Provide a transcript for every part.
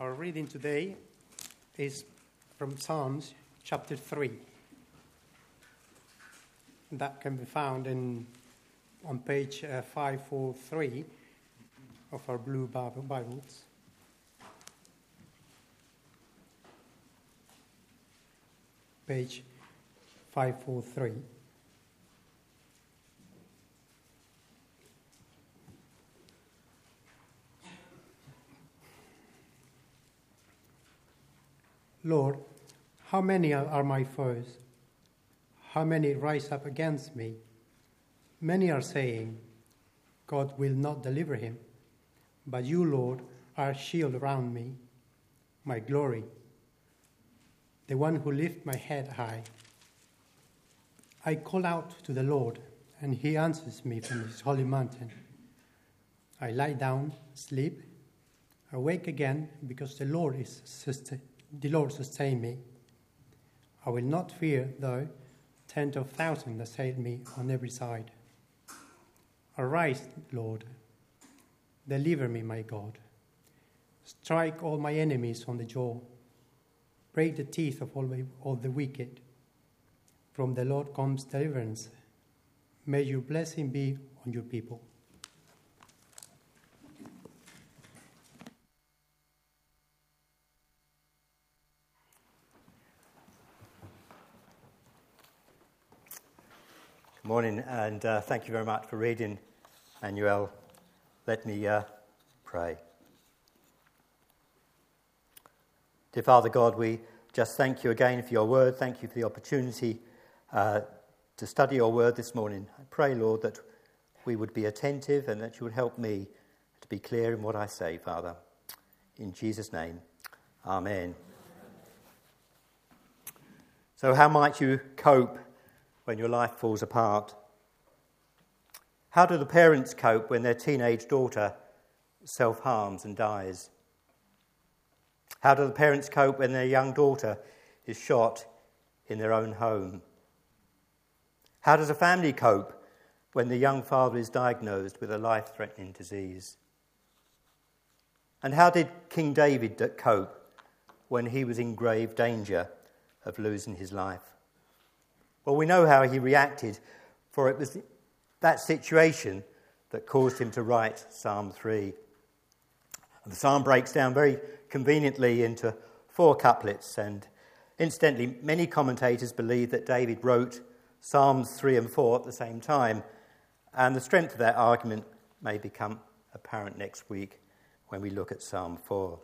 Our reading today is from Psalms chapter 3. That can be found in, on page uh, 543 of our blue Bible, Bibles. Page 543. Lord, how many are my foes? How many rise up against me? Many are saying, God will not deliver him. But you, Lord, are a shield around me, my glory, the one who lifts my head high. I call out to the Lord, and he answers me from his holy mountain. I lie down, sleep, awake again, because the Lord is the Lord sustain me. I will not fear, though tens of thousands assail me on every side. Arise, Lord, deliver me, my God. Strike all my enemies on the jaw. Break the teeth of all, my, all the wicked. From the Lord comes deliverance. May your blessing be on your people. Morning, and uh, thank you very much for reading, Manuel. Let me uh, pray. Dear Father God, we just thank you again for your word. Thank you for the opportunity uh, to study your word this morning. I pray, Lord, that we would be attentive and that you would help me to be clear in what I say, Father. In Jesus' name, Amen. So, how might you cope when your life falls apart? How do the parents cope when their teenage daughter self harms and dies? How do the parents cope when their young daughter is shot in their own home? How does a family cope when the young father is diagnosed with a life threatening disease? And how did King David cope when he was in grave danger of losing his life? Well, we know how he reacted, for it was that situation that caused him to write Psalm 3. The psalm breaks down very conveniently into four couplets, and incidentally, many commentators believe that David wrote Psalms 3 and 4 at the same time, and the strength of that argument may become apparent next week when we look at Psalm 4.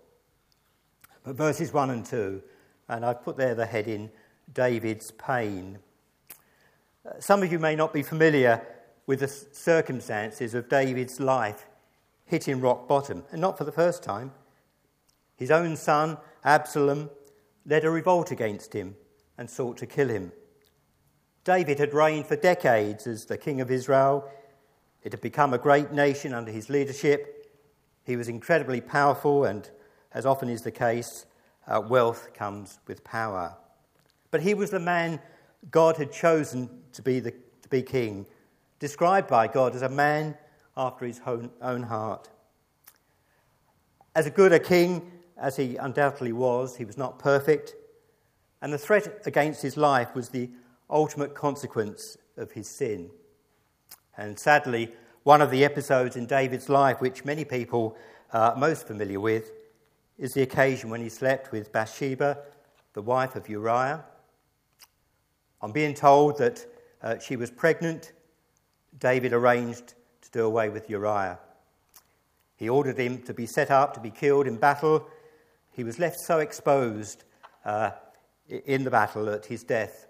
But verses 1 and 2, and I've put there the heading David's Pain. Some of you may not be familiar with the circumstances of David's life hitting rock bottom, and not for the first time. His own son, Absalom, led a revolt against him and sought to kill him. David had reigned for decades as the king of Israel. It had become a great nation under his leadership. He was incredibly powerful, and as often is the case, uh, wealth comes with power. But he was the man God had chosen to be, the, to be king, described by God as a man after his own, own heart. As a good a king as he undoubtedly was, he was not perfect, and the threat against his life was the ultimate consequence of his sin. And sadly, one of the episodes in David's life, which many people are most familiar with, is the occasion when he slept with Bathsheba, the wife of Uriah. On being told that uh, she was pregnant, David arranged to do away with Uriah. He ordered him to be set up to be killed in battle. He was left so exposed uh, in the battle that his death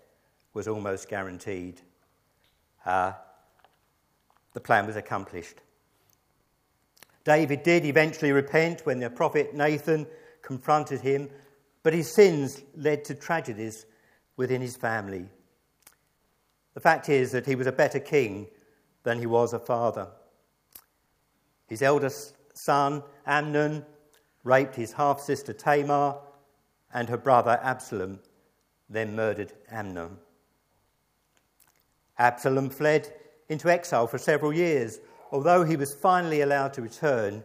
was almost guaranteed. Uh, the plan was accomplished. David did eventually repent when the prophet Nathan confronted him, but his sins led to tragedies within his family. The fact is that he was a better king than he was a father. His eldest son, Amnon, raped his half sister Tamar, and her brother Absalom then murdered Amnon. Absalom fled into exile for several years. Although he was finally allowed to return,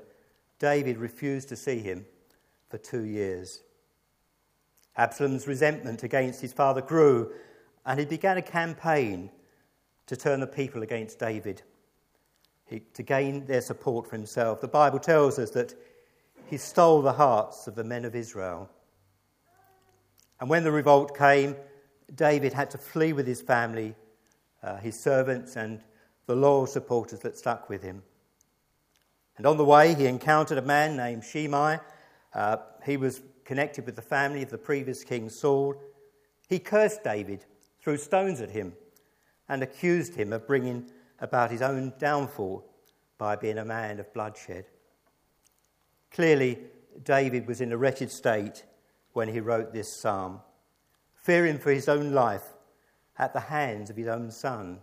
David refused to see him for two years. Absalom's resentment against his father grew, and he began a campaign to turn the people against David, he, to gain their support for himself. The Bible tells us that he stole the hearts of the men of Israel. And when the revolt came, David had to flee with his family, uh, his servants, and the loyal supporters that stuck with him. And on the way, he encountered a man named Shimei. Uh, he was connected with the family of the previous king Saul. He cursed David, threw stones at him, and accused him of bringing about his own downfall by being a man of bloodshed. Clearly, David was in a wretched state when he wrote this psalm, fearing for his own life at the hands of his own son.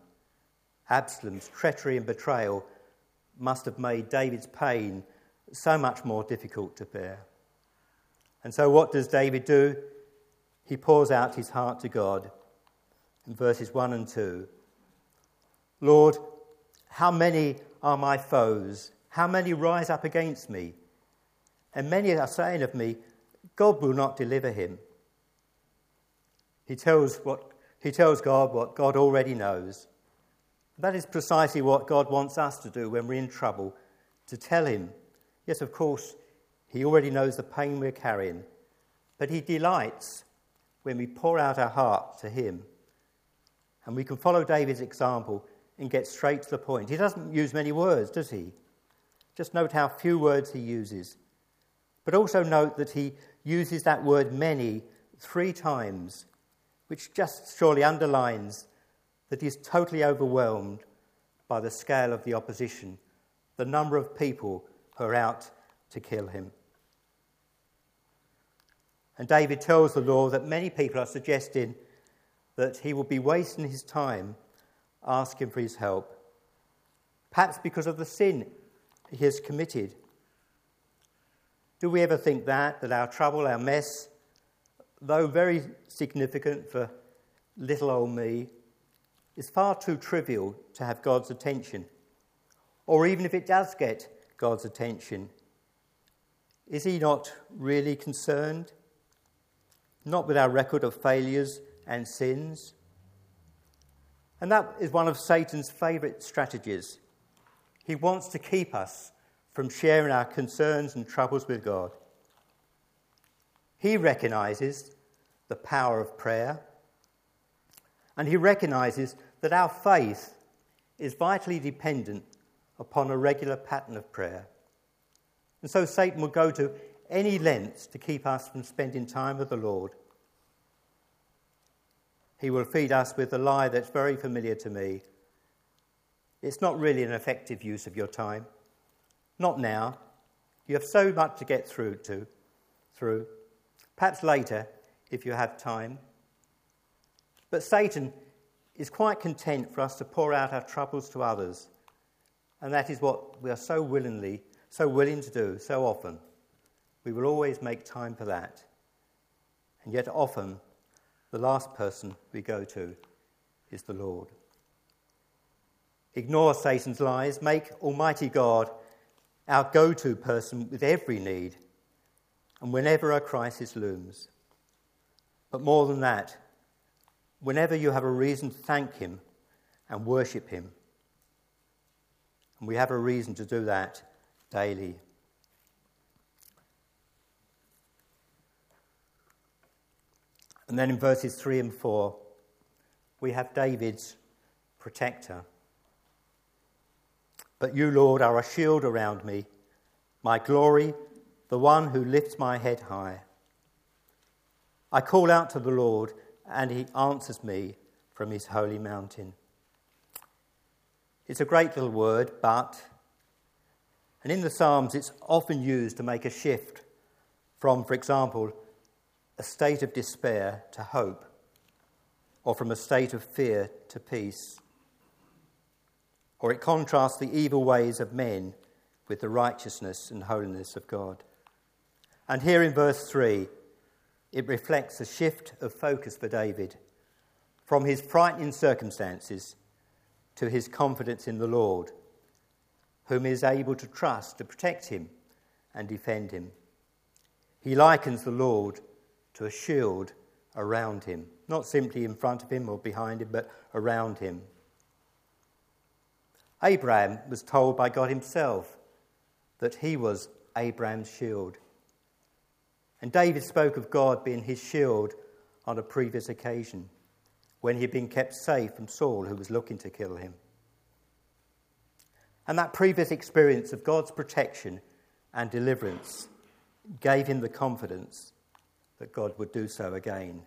Absalom's treachery and betrayal must have made David's pain so much more difficult to bear. And so, what does David do? He pours out his heart to God verses 1 and 2. Lord, how many are my foes? How many rise up against me? And many are saying of me, God will not deliver him. He tells, what, he tells God what God already knows. That is precisely what God wants us to do when we're in trouble, to tell Him. Yes, of course, He already knows the pain we're carrying, but He delights when we pour out our heart to Him. And we can follow David's example and get straight to the point. He doesn't use many words, does he? Just note how few words he uses. But also note that he uses that word many three times, which just surely underlines that he's totally overwhelmed by the scale of the opposition, the number of people who are out to kill him. And David tells the Lord that many people are suggesting that he will be wasting his time asking for his help, perhaps because of the sin he has committed. Do we ever think that, that our trouble, our mess, though very significant for little old me, is far too trivial to have God's attention. Or even if it does get God's attention, is He not really concerned? Not with our record of failures and sins? And that is one of Satan's favourite strategies. He wants to keep us from sharing our concerns and troubles with God. He recognises the power of prayer, and he recognises that our faith is vitally dependent upon a regular pattern of prayer. And so Satan will go to any lengths to keep us from spending time with the Lord. He will feed us with a lie that's very familiar to me. It's not really an effective use of your time. Not now. You have so much to get through to through. Perhaps later if you have time. But Satan is quite content for us to pour out our troubles to others. And that is what we are so willingly, so willing to do so often. We will always make time for that. And yet, often, the last person we go to is the Lord. Ignore Satan's lies. Make Almighty God our go to person with every need and whenever a crisis looms. But more than that, whenever you have a reason to thank Him and worship Him. And we have a reason to do that daily. And then in verses 3 and 4, we have David's protector. But you, Lord, are a shield around me, my glory, the one who lifts my head high. I call out to the Lord and he answers me from his holy mountain. It's a great little word, but, and in the Psalms it's often used to make a shift from, for example, a state of despair to hope, or from a state of fear to peace. Or it contrasts the evil ways of men with the righteousness and holiness of God. And here in verse 3, it reflects a shift of focus for David from his frightening circumstances to his confidence in the Lord, whom he is able to trust to protect him and defend him. He likens the Lord to a shield around him, not simply in front of him or behind him, but around him. Abraham was told by God himself that he was Abraham's shield. And David spoke of God being his shield on a previous occasion when he had been kept safe from Saul, who was looking to kill him. And that previous experience of God's protection and deliverance gave him the confidence that God would do so again.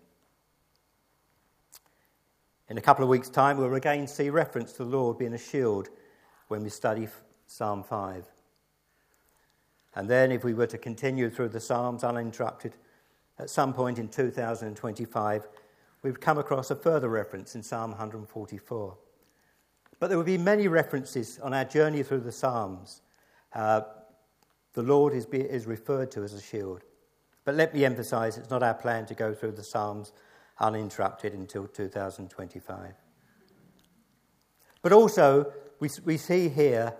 In a couple of weeks' time, we'll again see reference to the Lord being a shield when we study Psalm 5. And then, if we were to continue through the Psalms uninterrupted, at some point in 2025, we would come across a further reference in Psalm 144. But there will be many references on our journey through the Psalms. Uh, the Lord is, be, is referred to as a shield. But let me emphasize it's not our plan to go through the Psalms uninterrupted until 2025. But also, we, we see here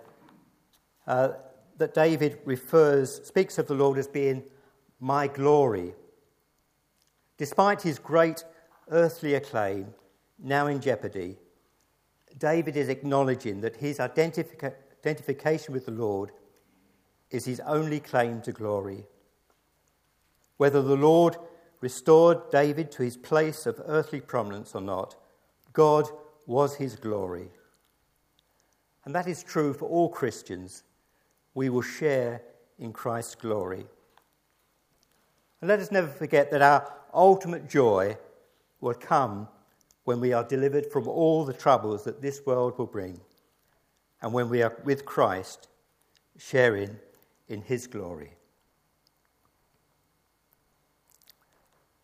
uh, that David refers, speaks of the Lord as being my glory. Despite his great earthly acclaim, now in jeopardy, David is acknowledging that his identific- identification with the Lord is his only claim to glory. Whether the Lord restored David to his place of earthly prominence or not, God was his glory. And that is true for all Christians. We will share in Christ's glory. And let us never forget that our ultimate joy will come when we are delivered from all the troubles that this world will bring, and when we are with Christ, sharing in his glory.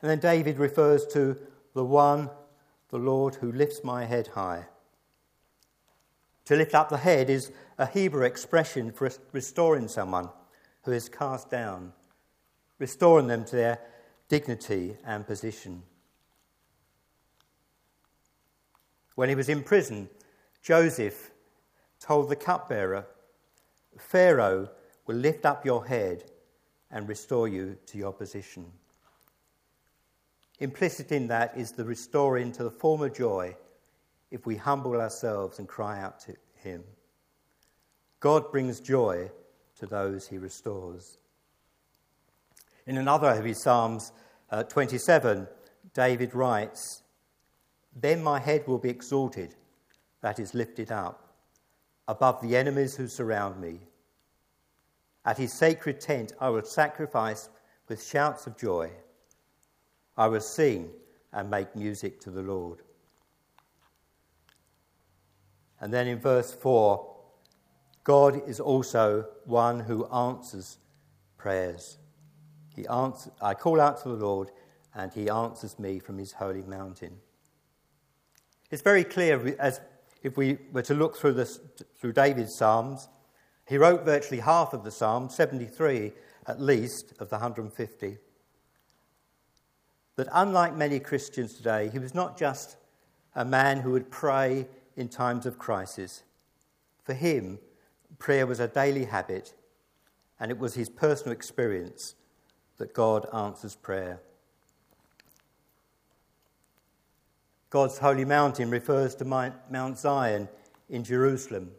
And then David refers to the one, the Lord, who lifts my head high. To lift up the head is a Hebrew expression for restoring someone who is cast down, restoring them to their dignity and position. When he was in prison, Joseph told the cupbearer, Pharaoh will lift up your head and restore you to your position. Implicit in that is the restoring to the former joy if we humble ourselves and cry out to Him. God brings joy to those He restores. In another of his Psalms, uh, 27, David writes, then my head will be exalted, that is, lifted up, above the enemies who surround me. At his sacred tent I will sacrifice with shouts of joy. I will sing and make music to the Lord. And then in verse 4, God is also one who answers prayers. He answer, I call out to the Lord, and he answers me from his holy mountain. It's very clear as if we were to look through, this, through David's Psalms, he wrote virtually half of the Psalms, 73 at least of the 150. That unlike many Christians today, he was not just a man who would pray in times of crisis. For him, prayer was a daily habit, and it was his personal experience that God answers prayer. God's holy mountain refers to Mount Zion in Jerusalem.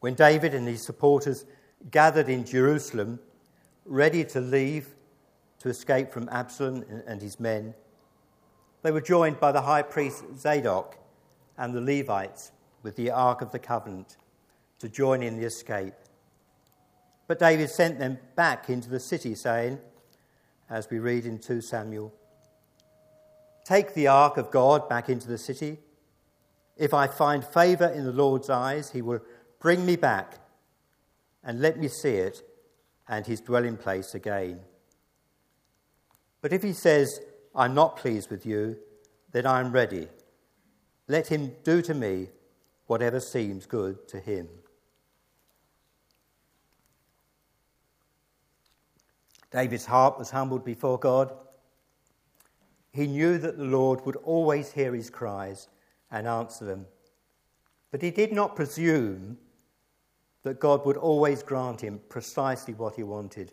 When David and his supporters gathered in Jerusalem, ready to leave to escape from Absalom and his men, they were joined by the high priest Zadok and the Levites with the Ark of the Covenant to join in the escape. But David sent them back into the city, saying, as we read in 2 Samuel Take the ark of God back into the city. If I find favor in the Lord's eyes, he will bring me back and let me see it and his dwelling place again. But if he says, I'm not pleased with you, then I am ready. Let him do to me whatever seems good to him. David's heart was humbled before God. He knew that the Lord would always hear his cries and answer them. But he did not presume that God would always grant him precisely what he wanted.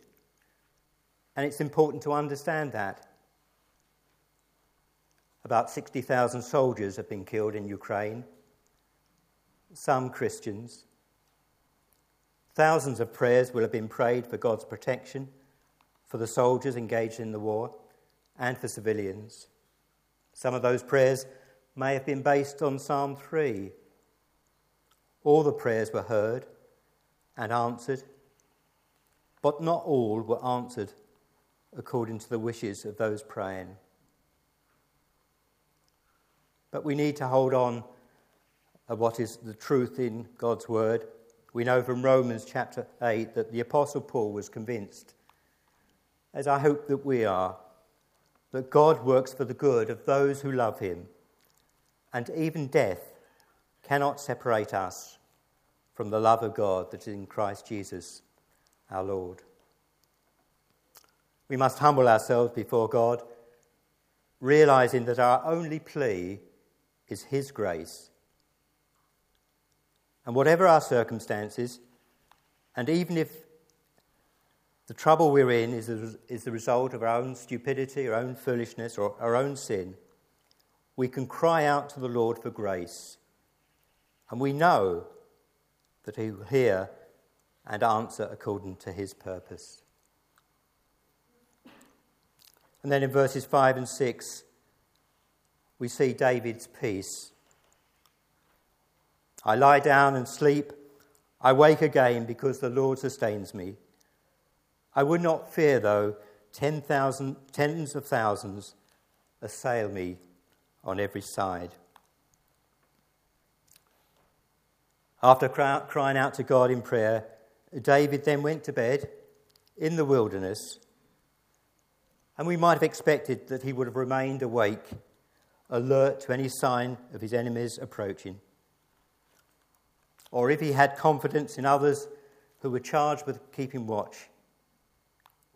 And it's important to understand that. About 60,000 soldiers have been killed in Ukraine, some Christians. Thousands of prayers will have been prayed for God's protection, for the soldiers engaged in the war, and for civilians. Some of those prayers may have been based on Psalm 3. All the prayers were heard and answered, but not all were answered according to the wishes of those praying. But we need to hold on to what is the truth in God's word. We know from Romans chapter 8 that the Apostle Paul was convinced, as I hope that we are, that God works for the good of those who love him, and even death cannot separate us from the love of God that is in Christ Jesus our Lord. We must humble ourselves before God, realizing that our only plea is His grace. And whatever our circumstances, and even if the trouble we're in is, a, is the result of our own stupidity, our own foolishness, or our own sin, we can cry out to the Lord for grace. And we know that He will hear and answer according to His purpose. And then in verses 5 and 6, we see David's peace. I lie down and sleep. I wake again because the Lord sustains me. I would not fear, though, ten thousand, tens of thousands assail me on every side. After crying out to God in prayer, David then went to bed in the wilderness and we might have expected that he would have remained awake, alert to any sign of his enemies approaching. Or if he had confidence in others who were charged with keeping watch,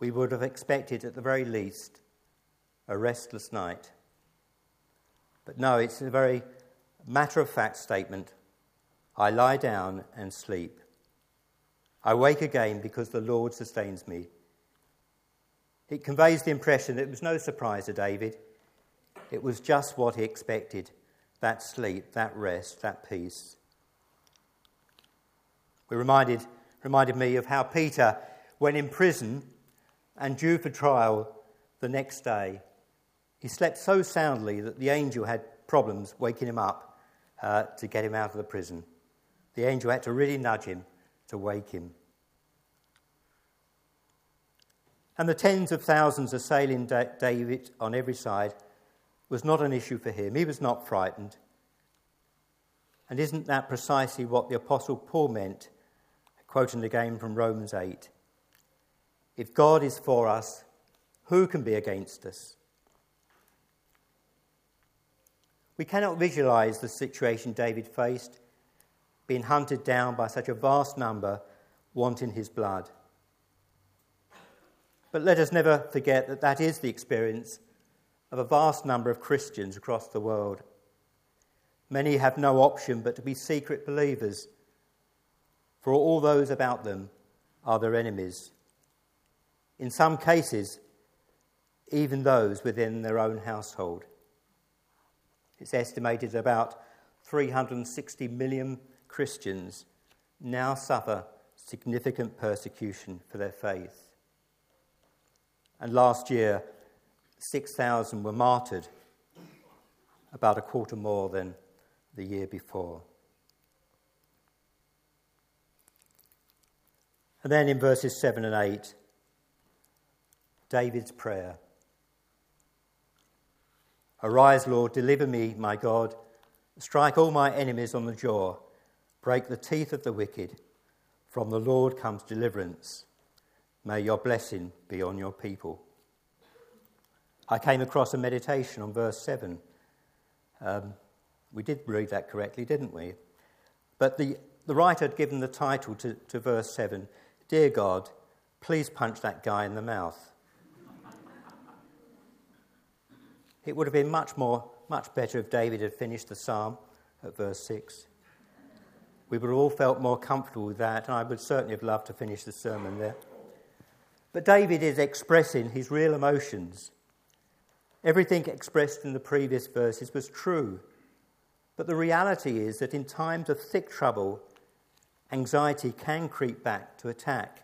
we would have expected at the very least a restless night. But no, it's a very matter of fact statement. I lie down and sleep. I wake again because the Lord sustains me. It conveys the impression that it was no surprise to David. It was just what he expected that sleep, that rest, that peace. We reminded, reminded me of how Peter, when in prison and due for trial the next day, he slept so soundly that the angel had problems waking him up uh, to get him out of the prison. The angel had to really nudge him to wake him. And the tens of thousands assailing David on every side was not an issue for him. He was not frightened. And isn't that precisely what the Apostle Paul meant, quoting again from Romans 8? If God is for us, who can be against us? We cannot visualize the situation David faced, being hunted down by such a vast number wanting his blood. But let us never forget that that is the experience of a vast number of Christians across the world. Many have no option but to be secret believers, for all those about them are their enemies. In some cases, even those within their own household. It's estimated that about 360 million Christians now suffer significant persecution for their faith. And last year, 6,000 were martyred, about a quarter more than the year before. And then in verses 7 and 8, David's prayer Arise, Lord, deliver me, my God. Strike all my enemies on the jaw. Break the teeth of the wicked. From the Lord comes deliverance. May your blessing be on your people. I came across a meditation on verse 7. Um, we did read that correctly, didn't we? But the, the writer had given the title to, to verse 7 Dear God, please punch that guy in the mouth. it would have been much more, much better if David had finished the psalm at verse 6. We would have all felt more comfortable with that, and I would certainly have loved to finish the sermon there. But David is expressing his real emotions. Everything expressed in the previous verses was true. But the reality is that in times of thick trouble, anxiety can creep back to attack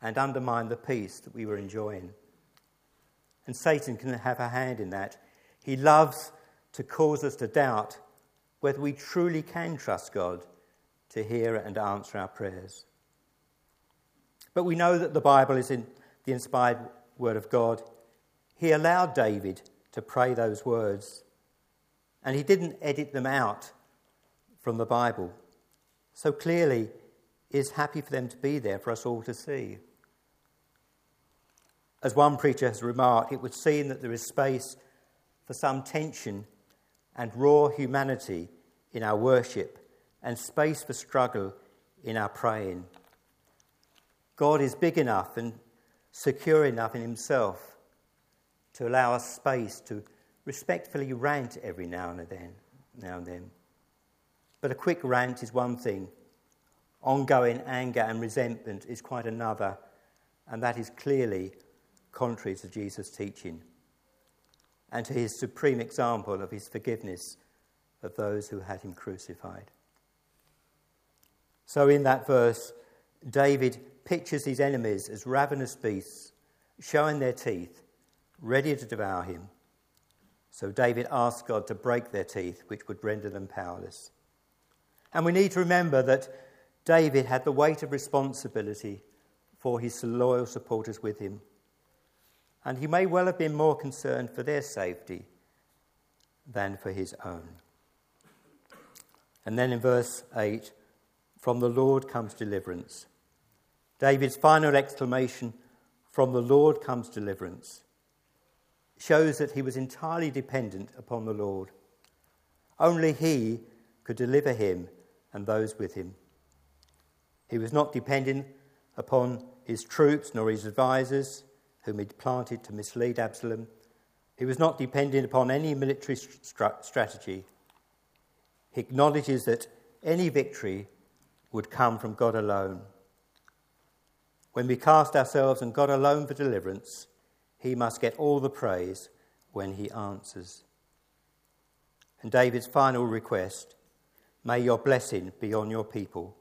and undermine the peace that we were enjoying. And Satan can have a hand in that. He loves to cause us to doubt whether we truly can trust God to hear and answer our prayers. But we know that the Bible is in the inspired word of God. He allowed David to pray those words, and he didn't edit them out from the Bible. So clearly, is happy for them to be there for us all to see. As one preacher has remarked, it would seem that there is space for some tension and raw humanity in our worship and space for struggle in our praying. God is big enough and secure enough in Himself to allow us space to respectfully rant every now and then. Now and then. But a quick rant is one thing. Ongoing anger and resentment is quite another, and that is clearly contrary to Jesus' teaching and to his supreme example of his forgiveness of those who had him crucified. So, in that verse, David pictures his enemies as ravenous beasts, showing their teeth, ready to devour him. So, David asked God to break their teeth, which would render them powerless. And we need to remember that David had the weight of responsibility for his loyal supporters with him and he may well have been more concerned for their safety than for his own. And then in verse 8, from the Lord comes deliverance. David's final exclamation, from the Lord comes deliverance, shows that he was entirely dependent upon the Lord. Only he could deliver him and those with him. He was not dependent upon his troops nor his advisers whom he'd planted to mislead Absalom. He was not dependent upon any military strategy. He acknowledges that any victory would come from God alone. When we cast ourselves on God alone for deliverance, he must get all the praise when he answers. And David's final request may your blessing be on your people.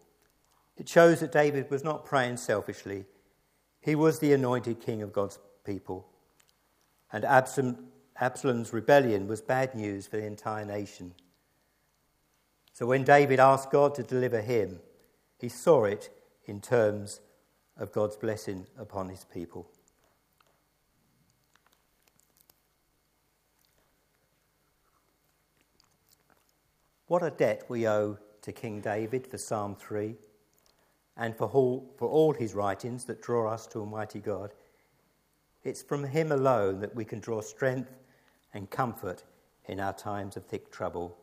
It shows that David was not praying selfishly, he was the anointed king of God's people. And Absalom's rebellion was bad news for the entire nation. So when David asked God to deliver him, he saw it in terms of God's blessing upon his people. What a debt we owe to King David for Psalm 3 and for all, for all his writings that draw us to Almighty God. It's from him alone that we can draw strength and comfort in our times of thick trouble.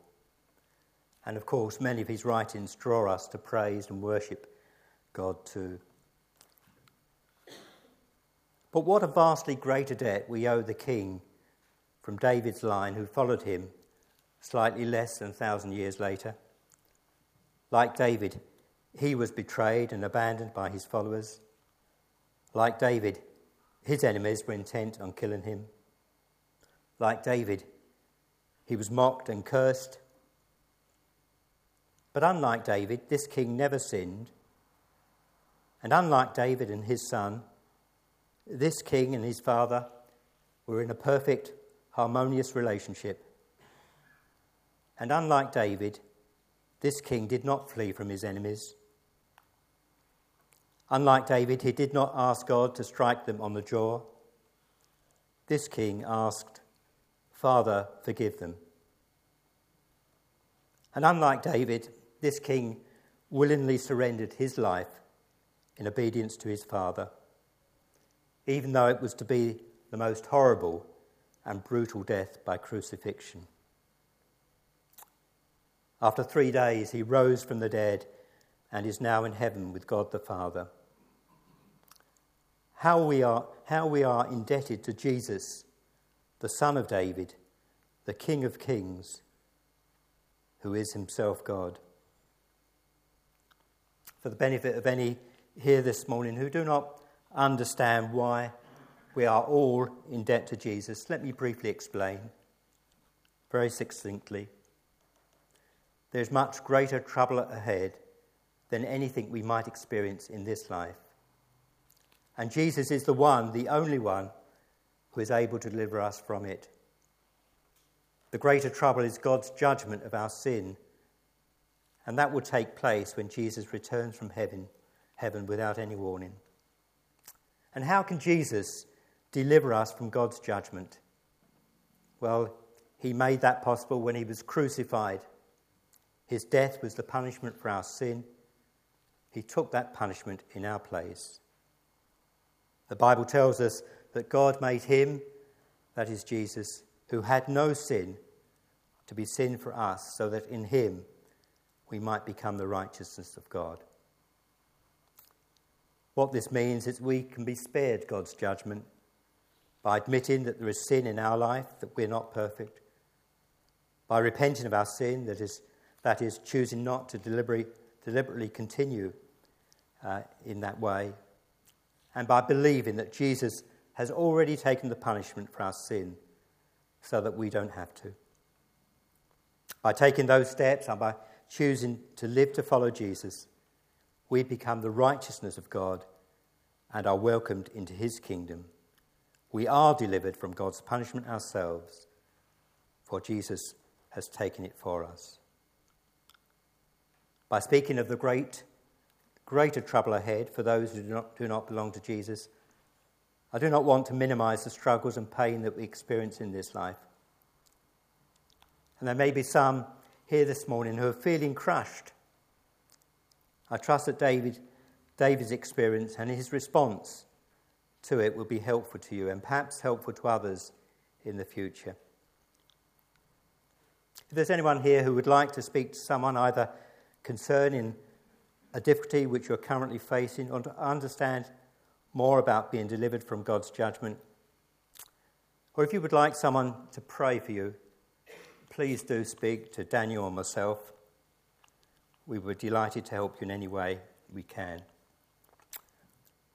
And of course, many of his writings draw us to praise and worship God too. But what a vastly greater debt we owe the king from David's line who followed him slightly less than a thousand years later. Like David, he was betrayed and abandoned by his followers. Like David, his enemies were intent on killing him. Like David, he was mocked and cursed. But unlike David, this king never sinned. And unlike David and his son, this king and his father were in a perfect, harmonious relationship. And unlike David, this king did not flee from his enemies. Unlike David, he did not ask God to strike them on the jaw. This king asked, Father, forgive them. And unlike David, this king willingly surrendered his life in obedience to his father, even though it was to be the most horrible and brutal death by crucifixion. After three days, he rose from the dead and is now in heaven with God the Father how we are, how we are indebted to Jesus, the Son of David, the King of Kings, who is himself God. For the benefit of any here this morning who do not understand why we are all in debt to Jesus, let me briefly explain very succinctly. There's much greater trouble ahead than anything we might experience in this life. And Jesus is the one, the only one, who is able to deliver us from it. The greater trouble is God's judgment of our sin, and that will take place when Jesus returns from heaven, heaven without any warning. And how can Jesus deliver us from God's judgment? Well, he made that possible when he was crucified. His death was the punishment for our sin. He took that punishment in our place. The Bible tells us that God made him, that is Jesus, who had no sin, to be sin for us, so that in him we might become the righteousness of God. What this means is we can be spared God's judgment by admitting that there is sin in our life, that we're not perfect, by repenting of our sin, that is, that is choosing not to deliberately, deliberately continue uh, in that way, and by believing that Jesus has already taken the punishment for our sin so that we don't have to. By taking those steps and by choosing to live to follow Jesus, we become the righteousness of God and are welcomed into his kingdom. We are delivered from God's punishment ourselves, for Jesus has taken it for us. By speaking of the great, greater trouble ahead for those who do not, do not belong to Jesus, I do not want to minimize the struggles and pain that we experience in this life. And there may be some here this morning who are feeling crushed I trust that David, David's experience and his response to it will be helpful to you and perhaps helpful to others in the future. If there's anyone here who would like to speak to someone either concerning a difficulty which you're currently facing or to understand more about being delivered from God's judgment, or if you would like someone to pray for you, please do speak to Daniel or myself we were delighted to help you in any way we can.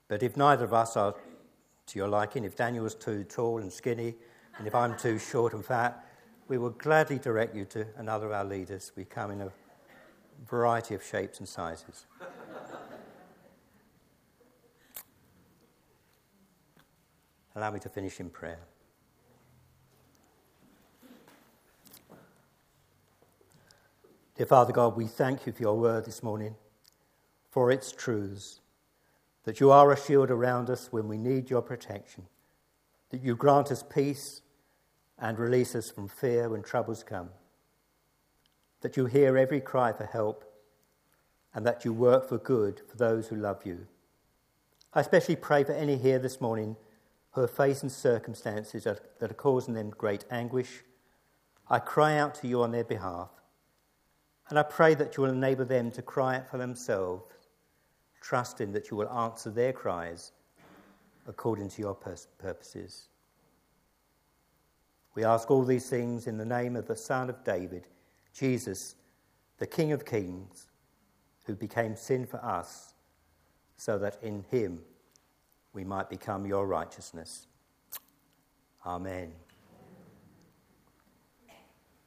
But if neither of us are to your liking, if Daniel is too tall and skinny, and if I'm too short and fat, we will gladly direct you to another of our leaders. We come in a variety of shapes and sizes. Allow me to finish in prayer. Dear Father God, we thank you for your word this morning, for its truths, that you are a shield around us when we need your protection, that you grant us peace and release us from fear when troubles come, that you hear every cry for help, and that you work for good for those who love you. I especially pray for any here this morning who are facing circumstances that, are causing them great anguish. I cry out to you on their behalf and I pray that you will enable them to cry out for themselves, trusting that you will answer their cries according to your purposes. We ask all these things in the name of the Son of David, Jesus, the King of Kings, who became sin for us, so that in him we might become your righteousness. Amen.